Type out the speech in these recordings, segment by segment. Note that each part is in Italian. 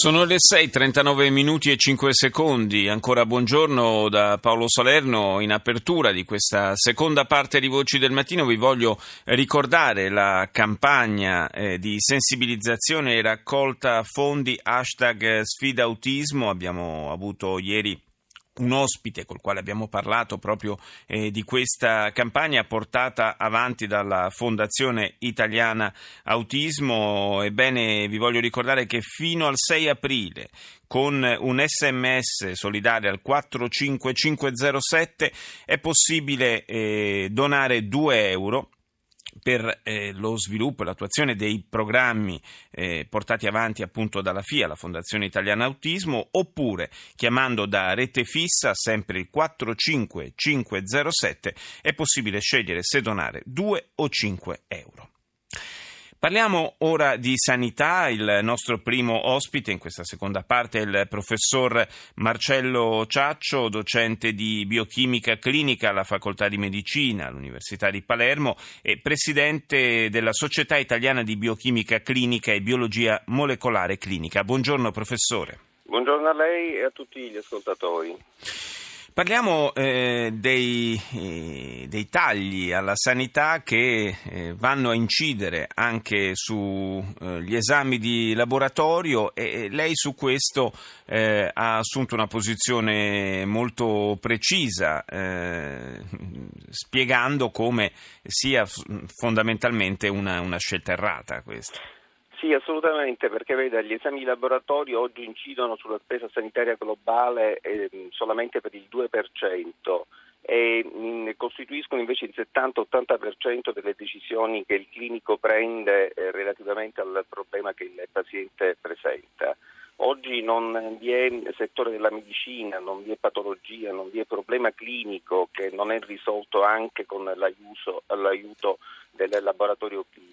Sono le 6:39 minuti e 5 secondi. Ancora buongiorno da Paolo Salerno. In apertura di questa seconda parte di Voci del Mattino vi voglio ricordare la campagna eh, di sensibilizzazione e raccolta fondi hashtag sfida autismo. Abbiamo avuto ieri un ospite col quale abbiamo parlato proprio eh, di questa campagna portata avanti dalla Fondazione Italiana Autismo. Ebbene, vi voglio ricordare che fino al 6 aprile con un sms solidario al 45507 è possibile eh, donare 2 euro per eh, lo sviluppo e l'attuazione dei programmi eh, portati avanti appunto dalla FIA, la Fondazione Italiana Autismo, oppure chiamando da rete fissa sempre il 45507 è possibile scegliere se donare 2 o 5 euro. Parliamo ora di sanità. Il nostro primo ospite in questa seconda parte è il professor Marcello Ciaccio, docente di biochimica clinica alla Facoltà di Medicina all'Università di Palermo e presidente della Società Italiana di Biochimica Clinica e Biologia Molecolare Clinica. Buongiorno professore. Buongiorno a lei e a tutti gli ascoltatori. Parliamo eh, dei, eh, dei, tagli alla sanità che eh, vanno a incidere anche sugli eh, esami di laboratorio e lei su questo eh, ha assunto una posizione molto precisa, eh, spiegando come sia fondamentalmente una, una scelta errata questa. Sì, assolutamente, perché veda, gli esami di laboratorio oggi incidono sulla spesa sanitaria globale eh, solamente per il 2% e mh, mm, costituiscono invece il 70-80% delle decisioni che il clinico prende eh, relativamente al problema che il paziente presenta. Oggi non vi è settore della medicina, non vi è patologia, non vi è problema clinico che non è risolto anche con l'aiuto del laboratorio clinico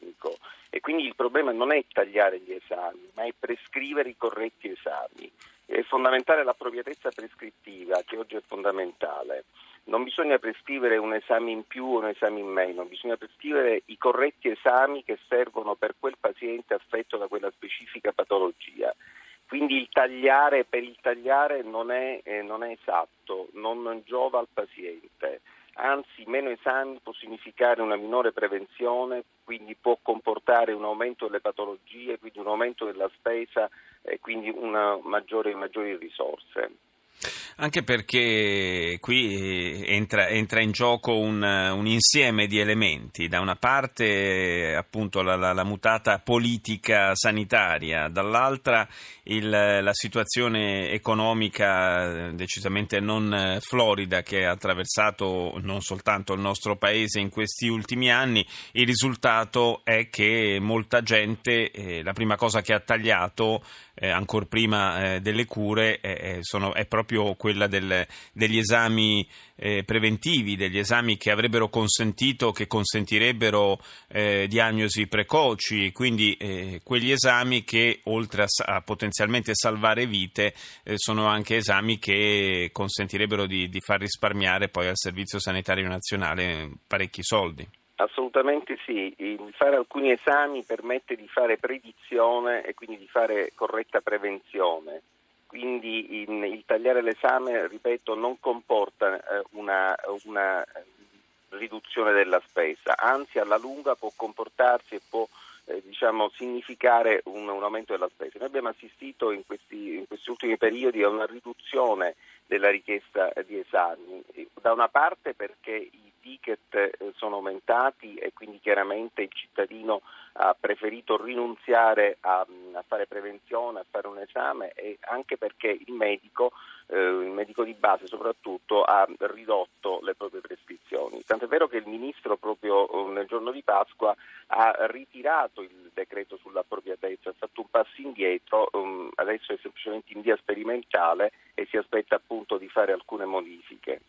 e quindi il problema non è tagliare gli esami, ma è prescrivere i corretti esami. È fondamentale l'appropriatezza prescrittiva, che oggi è fondamentale. Non bisogna prescrivere un esame in più o un esame in meno, bisogna prescrivere i corretti esami che servono per quel paziente affetto da quella specifica patologia. Quindi il tagliare per il tagliare non è, eh, non è esatto, non giova al paziente anzi meno esami può significare una minore prevenzione, quindi può comportare un aumento delle patologie, quindi un aumento della spesa e quindi una maggiore, maggiori risorse. Anche perché qui entra, entra in gioco un, un, insieme di elementi, da una parte appunto la, la, la mutata politica sanitaria, dall'altra il, la situazione economica decisamente non florida che ha attraversato non soltanto il nostro paese in questi ultimi anni, il risultato è che molta gente eh, la prima cosa che ha tagliato eh, ancora prima eh, delle cure eh, sono, è proprio quella del, degli esami eh, preventivi, degli esami che avrebbero consentito, che consentirebbero eh, diagnosi precoci, quindi eh, quegli esami che oltre a, a potenzialmente salvare vite sono anche esami che consentirebbero di, di far risparmiare poi al Servizio Sanitario Nazionale parecchi soldi. Assolutamente sì, fare alcuni esami permette di fare predizione e quindi di fare corretta prevenzione. Quindi in, il tagliare l'esame, ripeto, non comporta eh, una, una, riduzione della spesa, anzi alla lunga può comportarsi e può eh, diciamo, significare un, un, aumento della spesa. Noi abbiamo assistito in questi, in questi ultimi periodi a una riduzione della richiesta di esami, da una parte perché i ticket eh, sono aumentati e quindi chiaramente il cittadino ha preferito rinunziare a, a fare prevenzione, a fare un esame e anche perché il medico, eh, il medico di base soprattutto, ha ridotto le proprie prescrizioni. Tant'è vero che il Ministro proprio eh, nel giorno di Pasqua ha ritirato il decreto sull'appropriatezza, ha fatto un passo indietro, um, adesso è semplicemente in via sperimentale e si aspetta appunto di fare alcune modifiche.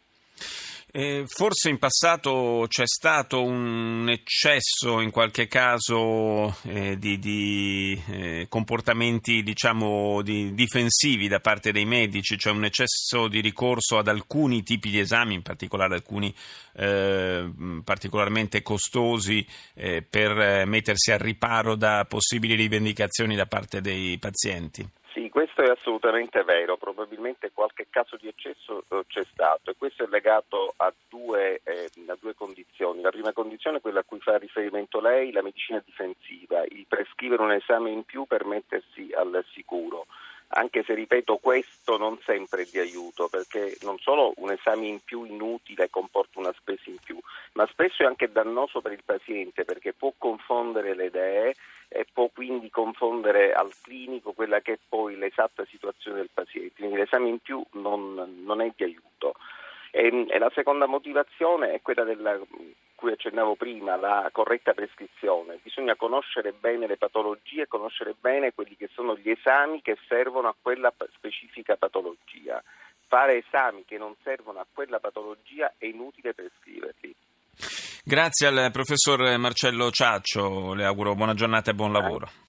Eh, forse in passato c'è stato un eccesso, in qualche caso, eh, di, di eh, comportamenti diciamo, di, difensivi da parte dei medici, cioè un eccesso di ricorso ad alcuni tipi di esami, in particolare alcuni eh, particolarmente costosi, eh, per mettersi al riparo da possibili rivendicazioni da parte dei pazienti. Questo è assolutamente vero, probabilmente qualche caso di eccesso eh, c'è stato e questo è legato a due, eh, a due, condizioni. La prima condizione è quella a cui fa riferimento lei, la medicina difensiva, il prescrivere un esame in più per mettersi al sicuro anche se ripeto questo non sempre è di aiuto perché non solo un esame in più inutile comporta una spesa in più, ma spesso è anche dannoso per il paziente perché può confondere le idee e può quindi confondere al clinico quella che è poi l'esatta situazione del paziente, quindi l'esame in più non, non è di aiuto. E, e, la seconda motivazione è quella della cui accennavo prima, la corretta prescrizione. Bisogna conoscere bene le patologie, conoscere bene quelli che sono gli esami che servono a quella specifica patologia. Fare esami che non servono a quella patologia è inutile prescriverli. Grazie al professor Marcello Ciaccio, le auguro buona giornata e buon lavoro.